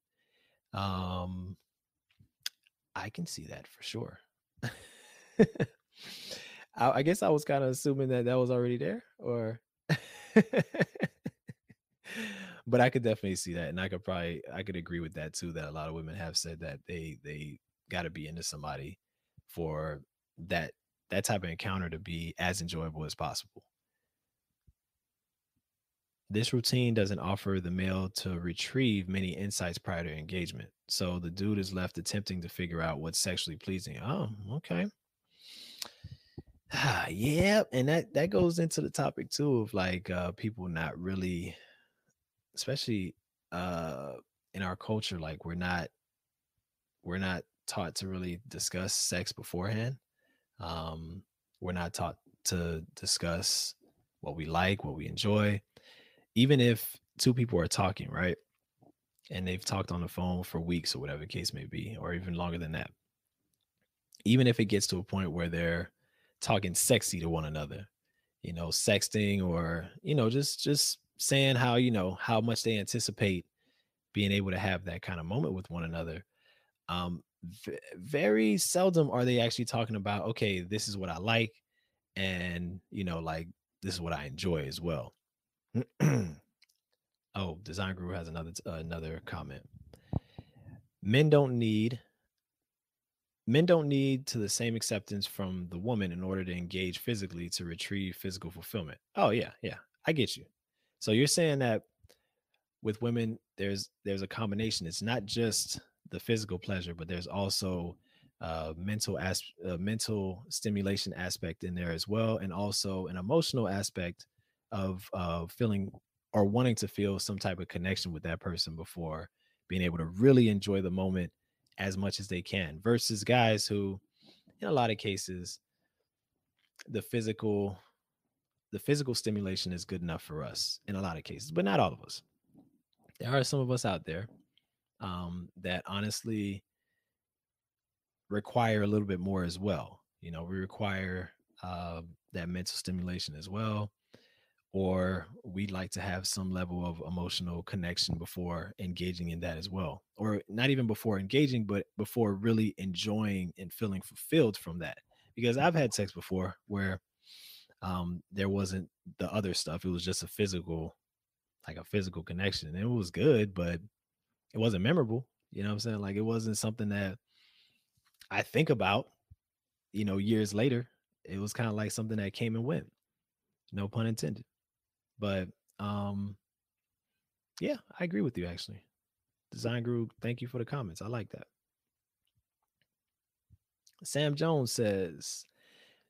um i can see that for sure I, I guess i was kind of assuming that that was already there or but i could definitely see that and i could probably i could agree with that too that a lot of women have said that they they got to be into somebody for that that type of encounter to be as enjoyable as possible. This routine doesn't offer the male to retrieve many insights prior to engagement. So the dude is left attempting to figure out what's sexually pleasing. Oh, okay. Ah, yeah, and that that goes into the topic too of like uh people not really especially uh in our culture like we're not we're not taught to really discuss sex beforehand um, we're not taught to discuss what we like, what we enjoy. Even if two people are talking, right? And they've talked on the phone for weeks or whatever the case may be, or even longer than that. Even if it gets to a point where they're talking sexy to one another, you know, sexting or, you know, just just saying how, you know, how much they anticipate being able to have that kind of moment with one another. Um, v- very seldom are they actually talking about okay this is what i like and you know like this is what i enjoy as well. Oh design guru has another uh, another comment. Men don't need men don't need to the same acceptance from the woman in order to engage physically to retrieve physical fulfillment. Oh yeah yeah i get you so you're saying that with women there's there's a combination it's not just the physical pleasure, but there's also uh, mental as uh, mental stimulation aspect in there as well, and also an emotional aspect of uh, feeling or wanting to feel some type of connection with that person before being able to really enjoy the moment as much as they can. Versus guys who, in a lot of cases, the physical the physical stimulation is good enough for us in a lot of cases, but not all of us. There are some of us out there um, that honestly require a little bit more as well. You know, we require uh, that mental stimulation as well, or we'd like to have some level of emotional connection before engaging in that as well, or not even before engaging, but before really enjoying and feeling fulfilled from that. because I've had sex before where um there wasn't the other stuff. It was just a physical, like a physical connection. And it was good, but it wasn't memorable. You know what I'm saying? Like it wasn't something that I think about, you know, years later. It was kind of like something that came and went. No pun intended. But um yeah, I agree with you actually. Design Guru, thank you for the comments. I like that. Sam Jones says,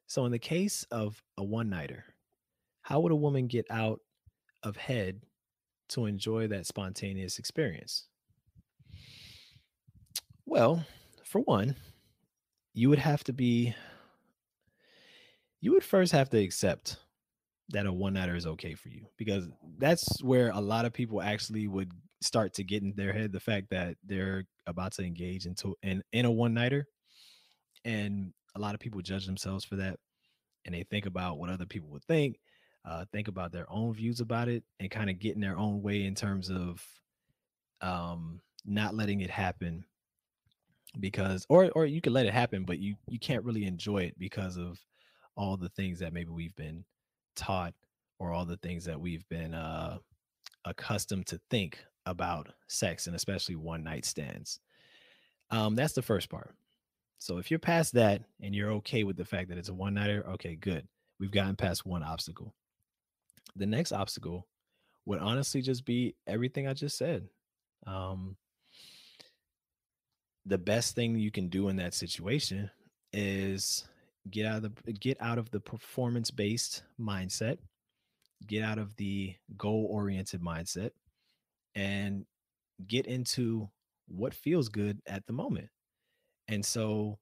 so in the case of a one-nighter, how would a woman get out of head to enjoy that spontaneous experience? Well, for one, you would have to be you would first have to accept that a one nighter is okay for you because that's where a lot of people actually would start to get in their head the fact that they're about to engage into in, in a one nighter and a lot of people judge themselves for that and they think about what other people would think uh, think about their own views about it and kind of get in their own way in terms of um, not letting it happen because or or you can let it happen but you you can't really enjoy it because of all the things that maybe we've been taught or all the things that we've been uh accustomed to think about sex and especially one night stands. Um that's the first part so if you're past that and you're okay with the fact that it's a one nighter okay good. We've gotten past one obstacle. The next obstacle would honestly just be everything i just said. Um the best thing you can do in that situation is get out of the get out of the performance based mindset get out of the goal oriented mindset and get into what feels good at the moment and so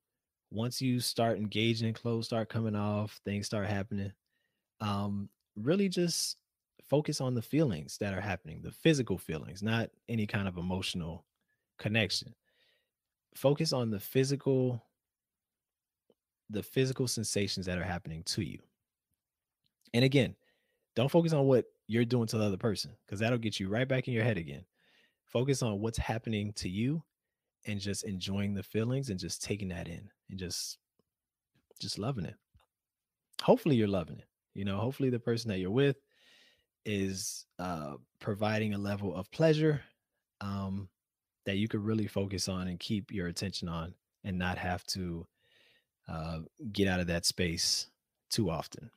once you start engaging and clothes start coming off things start happening um really just focus on the feelings that are happening the physical feelings not any kind of emotional connection. Focus on the physical the physical sensations that are happening to you. And again don't focus on what you're doing to the other person because that'll get you right back in your head again. Focus on what's happening to you and just enjoying the feelings and just taking that in and just just loving it hopefully you're loving it you know hopefully the person that you're with is uh providing a level of pleasure um that you could really focus on and keep your attention on and not have to uh, get out of that space too often.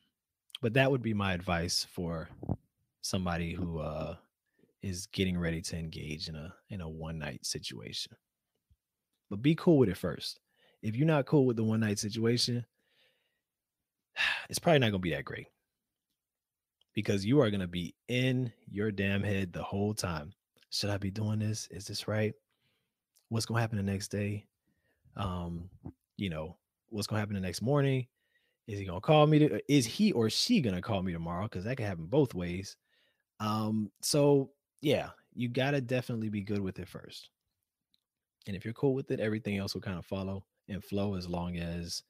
But that would be my advice for somebody who uh, is getting ready to engage in a in a one night situation. But be cool with it first. If you're not cool with the one night situation, it's probably not going to be that great because you are going to be in your damn head the whole time should I be doing this? Is this right? What's gonna happen the next day? Um, you know, what's gonna happen the next morning? Is he gonna call me? To, is he or she gonna call me tomorrow? Because that can happen both ways. Um, so yeah, you gotta definitely be good with it first. And if you're cool with it, everything else will kind of follow and flow as long as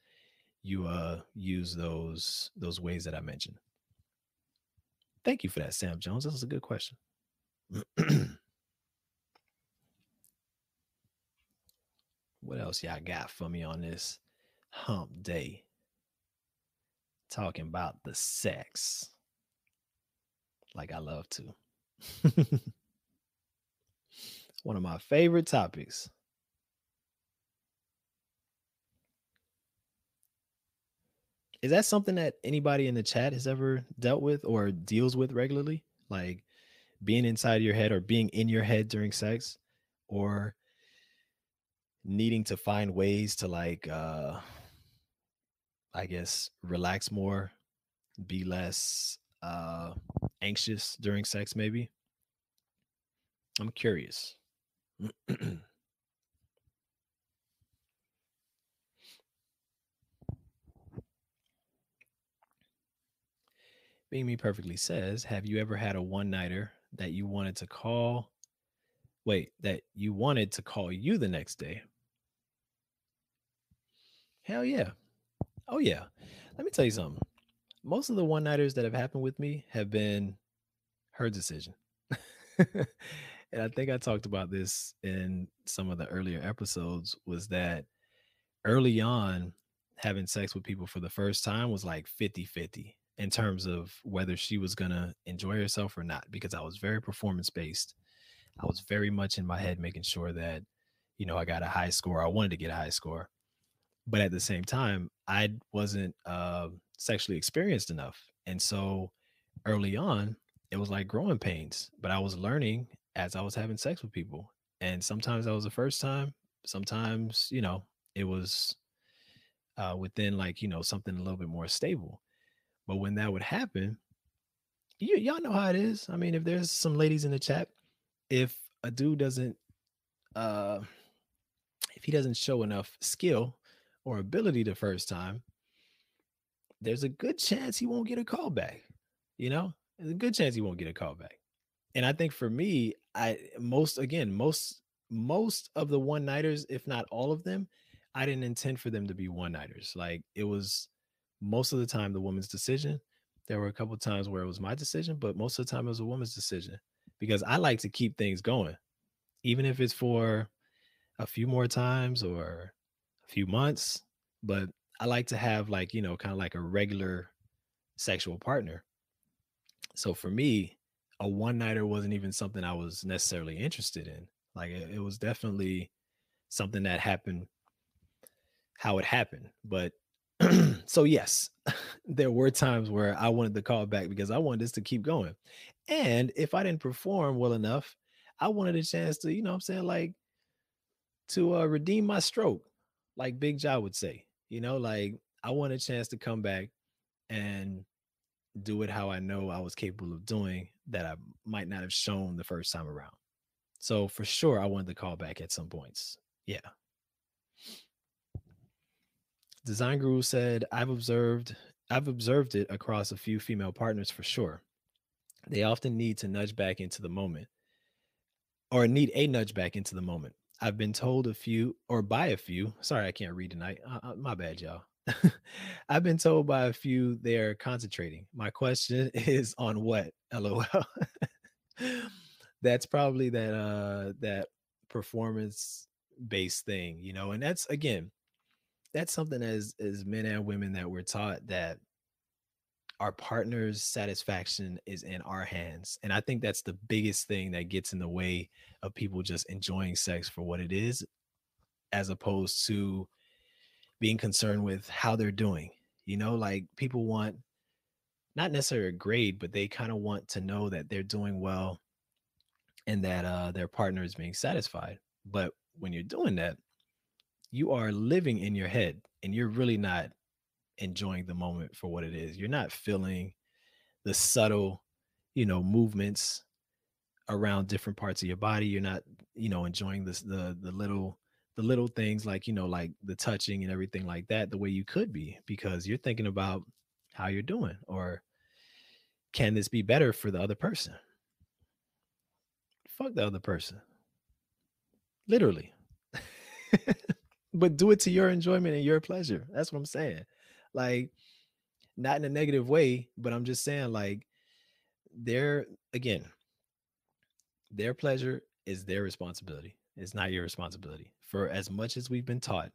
you uh use those those ways that I mentioned. Thank you for that, Sam Jones. That was a good question. What else y'all got for me on this hump day? Talking about the sex. Like I love to. One of my favorite topics. Is that something that anybody in the chat has ever dealt with or deals with regularly? Like being inside your head or being in your head during sex or needing to find ways to like uh I guess relax more, be less uh anxious during sex maybe. I'm curious. Being Me Perfectly says, Have you ever had a one nighter that you wanted to call? Wait, that you wanted to call you the next day, Hell yeah. Oh yeah. Let me tell you something. Most of the one nighters that have happened with me have been her decision. and I think I talked about this in some of the earlier episodes was that early on, having sex with people for the first time was like 50 50 in terms of whether she was going to enjoy herself or not, because I was very performance based. I was very much in my head making sure that, you know, I got a high score. I wanted to get a high score. But at the same time, I wasn't uh, sexually experienced enough. And so early on, it was like growing pains, but I was learning as I was having sex with people. And sometimes that was the first time. Sometimes, you know, it was uh, within like, you know, something a little bit more stable. But when that would happen, you, y'all know how it is. I mean, if there's some ladies in the chat, if a dude doesn't, uh, if he doesn't show enough skill or ability the first time, there's a good chance he won't get a call back. You know, there's a good chance he won't get a call back. And I think for me, I most again, most most of the one nighters, if not all of them, I didn't intend for them to be one nighters. Like it was most of the time the woman's decision. There were a couple times where it was my decision, but most of the time it was a woman's decision because I like to keep things going, even if it's for a few more times or a few months. But I like to have like, you know, kind of like a regular sexual partner. So for me, a one nighter wasn't even something I was necessarily interested in. Like it, it was definitely something that happened how it happened. But so yes, there were times where I wanted to call back because I wanted this to keep going. And if I didn't perform well enough, I wanted a chance to, you know I'm saying, like to uh, redeem my stroke, like Big Jaw would say. You know, like I want a chance to come back and do it how I know I was capable of doing that I might not have shown the first time around. So for sure, I wanted to call back at some points. Yeah. Design Guru said, I've observed I've observed it across a few female partners for sure. They often need to nudge back into the moment or need a nudge back into the moment. I've been told a few or by a few. Sorry, I can't read tonight. Uh, uh, my bad, y'all. I've been told by a few they're concentrating. My question is on what? LOL. that's probably that uh that performance based thing, you know, and that's again, that's something as as men and women that we're taught that our partner's satisfaction is in our hands. And I think that's the biggest thing that gets in the way of people just enjoying sex for what it is, as opposed to being concerned with how they're doing. You know, like people want not necessarily a grade, but they kind of want to know that they're doing well and that uh, their partner is being satisfied. But when you're doing that, you are living in your head and you're really not enjoying the moment for what it is. You're not feeling the subtle, you know, movements around different parts of your body. You're not, you know, enjoying this the the little the little things like, you know, like the touching and everything like that the way you could be because you're thinking about how you're doing or can this be better for the other person? Fuck the other person. Literally. but do it to your enjoyment and your pleasure. That's what I'm saying. Like, not in a negative way, but I'm just saying, like, their again, their pleasure is their responsibility. It's not your responsibility. For as much as we've been taught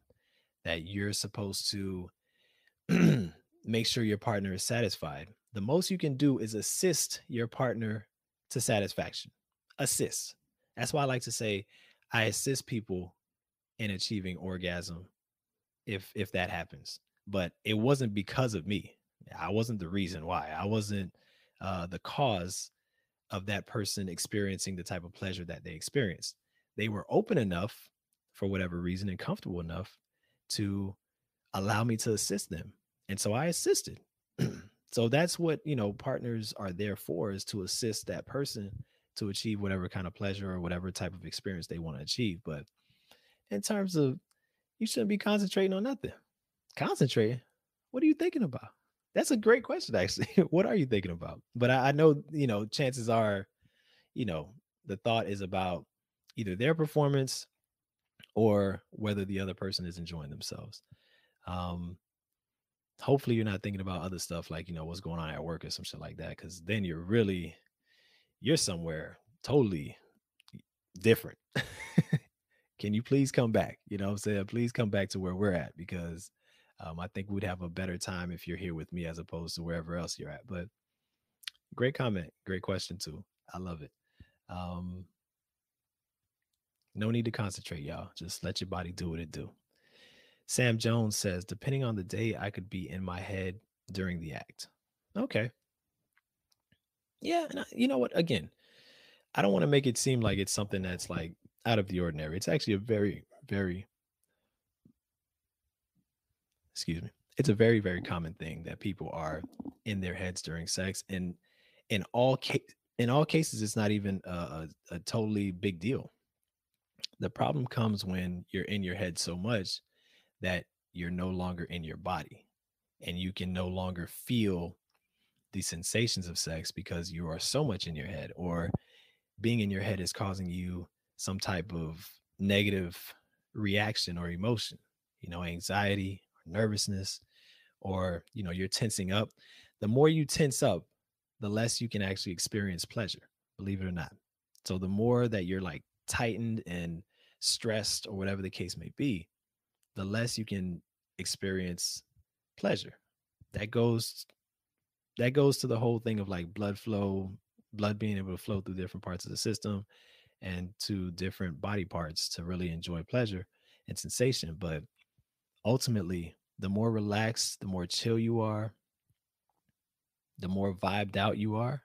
that you're supposed to make sure your partner is satisfied, the most you can do is assist your partner to satisfaction. Assist. That's why I like to say I assist people in achieving orgasm if if that happens but it wasn't because of me. I wasn't the reason why. I wasn't uh, the cause of that person experiencing the type of pleasure that they experienced. They were open enough for whatever reason and comfortable enough to allow me to assist them. And so I assisted. so that's what, you know, partners are there for is to assist that person to achieve whatever kind of pleasure or whatever type of experience they want to achieve. But in terms of you shouldn't be concentrating on nothing. Concentrating. What are you thinking about? That's a great question, actually. what are you thinking about? But I, I know, you know, chances are, you know, the thought is about either their performance or whether the other person is enjoying themselves. Um, hopefully you're not thinking about other stuff like you know what's going on at work or some shit like that because then you're really you're somewhere totally different can you please come back you know i'm saying please come back to where we're at because Um, I think we'd have a better time if you're here with me as opposed to wherever else you're at. But great comment, great question too. I love it. Um, no need to concentrate, y'all. Just let your body do what it do. Sam Jones says, depending on the day, I could be in my head during the act. Okay. Yeah, and I, you know what? Again, I don't want to make it seem like it's something that's like out of the ordinary. It's actually a very, very, excuse me, it's a very, very common thing that people are in their heads during sex, and in all case, in all cases, it's not even a, a, a totally big deal. The problem comes when you're in your head so much that you're no longer in your body, and you can no longer feel the sensations of sex because you are so much in your head or being in your head is causing you some type of negative reaction or emotion you know anxiety or nervousness or you know you're tensing up the more you tense up the less you can actually experience pleasure believe it or not. So the more that you're like tightened and stressed or whatever the case may be the less you can experience pleasure. That goes that goes to the whole thing of like blood flow, blood being able to flow through different parts of the system and to different body parts to really enjoy pleasure and sensation. But ultimately, the more relaxed, the more chill you are, the more vibed out you are,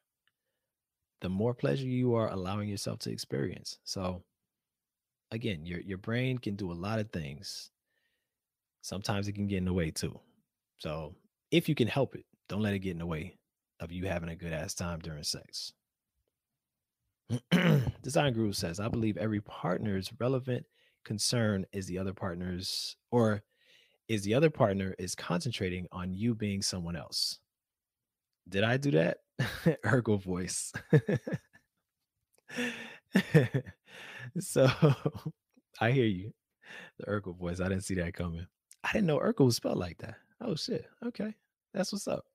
the more pleasure you are allowing yourself to experience. So again, your your brain can do a lot of things. Sometimes it can get in the way too. So if you can help it, don't let it get in the way of you having a good ass time during sex. Design Guru says, I believe every partner's relevant concern is the other partner's, or is the other partner is concentrating on you being someone else. Did I do that? Urkel voice. so I hear you. The Urkel voice. I didn't see that coming. I didn't know Urkel was spelled like that. Oh shit. Okay. That's what's up.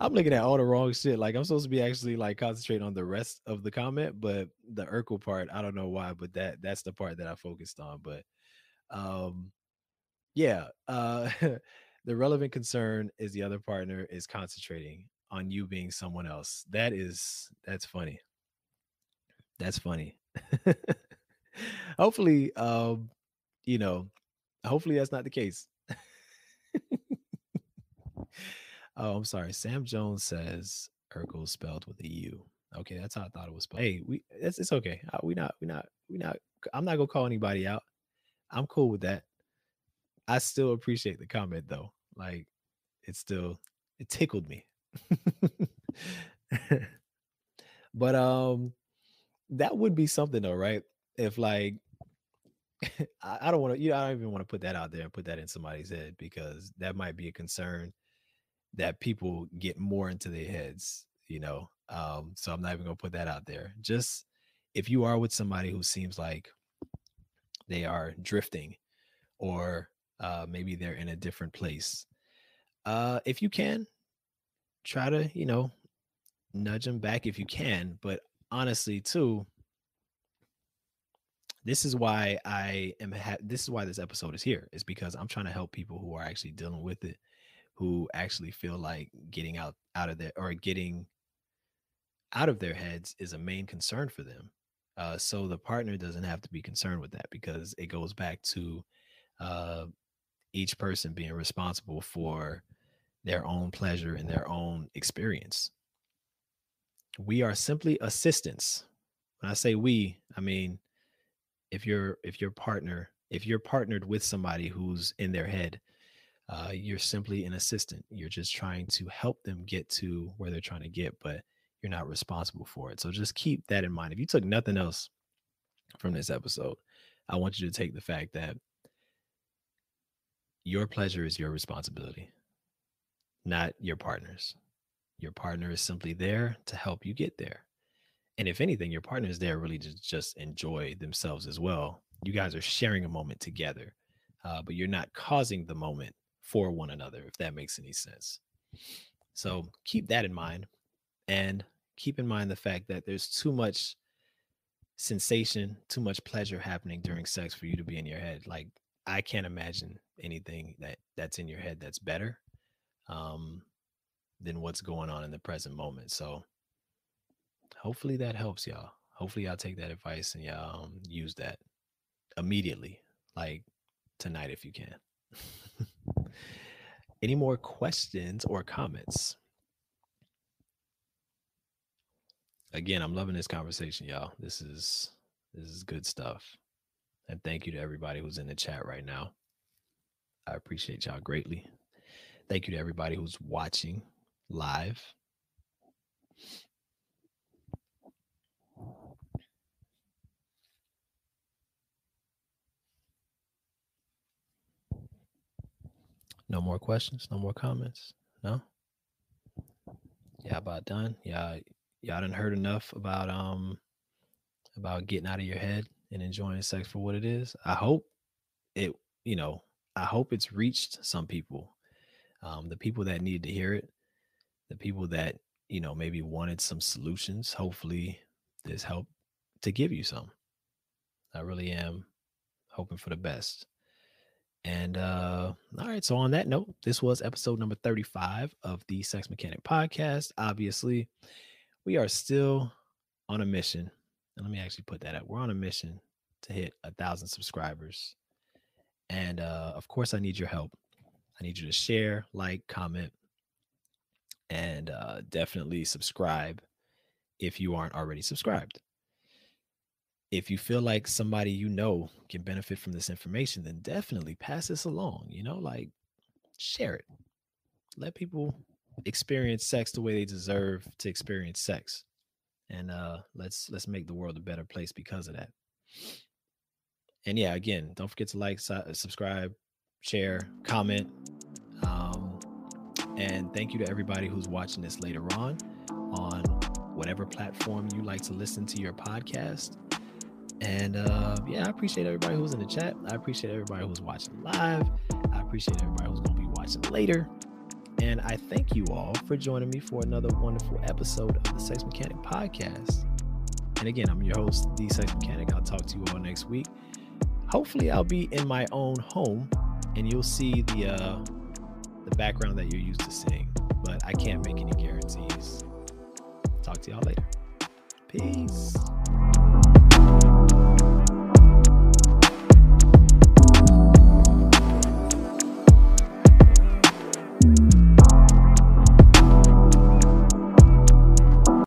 I'm looking at all the wrong shit. Like I'm supposed to be actually like concentrating on the rest of the comment, but the Urkel part, I don't know why, but that that's the part that I focused on. But um yeah, uh the relevant concern is the other partner is concentrating on you being someone else. That is that's funny. That's funny. hopefully, um, you know, hopefully that's not the case. Oh, I'm sorry. Sam Jones says Urkel spelled with a U. Okay, that's how I thought it was spelled. Hey, we it's, it's okay. We not we not we not. I'm not gonna call anybody out. I'm cool with that. I still appreciate the comment though. Like it still it tickled me. but um that would be something though, right? If like I, I don't want to, you know, I don't even want to put that out there and put that in somebody's head because that might be a concern that people get more into their heads, you know. Um, so I'm not even gonna put that out there. Just if you are with somebody who seems like they are drifting or uh, maybe they're in a different place, uh, if you can, try to, you know, nudge them back if you can. But honestly, too, this is why I am. Ha- this is why this episode is here. Is because I'm trying to help people who are actually dealing with it who actually feel like getting out out of there or getting out of their heads is a main concern for them. Uh, so the partner doesn't have to be concerned with that because it goes back to uh, each person being responsible for their own pleasure and their own experience. We are simply assistants. When I say we, I mean if you're if your partner if you're partnered with somebody who's in their head uh, you're simply an assistant. You're just trying to help them get to where they're trying to get, but you're not responsible for it. So just keep that in mind. If you took nothing else from this episode, I want you to take the fact that your pleasure is your responsibility, not your partner's. Your partner is simply there to help you get there. And if anything, your partner is there really to just enjoy themselves as well. You guys are sharing a moment together, uh, but you're not causing the moment for one another, if that makes any sense. So keep that in mind. And keep in mind the fact that there's too much sensation, too much pleasure happening during sex for you to be in your head. Like I can't imagine anything that that's in your head that's better um, than what's going on in the present moment. So hopefully that helps y'all. Hopefully y'all take that advice and y'all um, use that immediately, like tonight if you can. Any more questions or comments? Again, I'm loving this conversation, y'all. This is this is good stuff. And thank you to everybody who's in the chat right now. I appreciate y'all greatly. Thank you to everybody who's watching live. No more questions, no more comments. No? Yeah, about done. Yeah, y'all done heard enough about um about getting out of your head and enjoying sex for what it is. I hope it, you know, I hope it's reached some people. Um, the people that needed to hear it, the people that, you know, maybe wanted some solutions. Hopefully this helped to give you some. I really am hoping for the best. And uh all right, so on that note, this was episode number 35 of the Sex Mechanic podcast. Obviously, we are still on a mission. And let me actually put that up. We're on a mission to hit a thousand subscribers. And uh, of course, I need your help. I need you to share, like, comment, and uh, definitely subscribe if you aren't already subscribed. If you feel like somebody you know can benefit from this information, then definitely pass this along. You know, like share it. Let people experience sex the way they deserve to experience sex. And uh let's let's make the world a better place because of that and yeah, again, don't forget to like, subscribe, share, comment. Um, and thank you to everybody who's watching this later on on whatever platform you like to listen to your podcast. And uh, yeah, I appreciate everybody who's in the chat. I appreciate everybody who's watching live. I appreciate everybody who's going to be watching later. And I thank you all for joining me for another wonderful episode of the Sex Mechanic Podcast. And again, I'm your host, The Sex Mechanic. I'll talk to you all next week hopefully I'll be in my own home and you'll see the uh the background that you're used to seeing. But I can't make any guarantees. Talk to y'all later. Peace.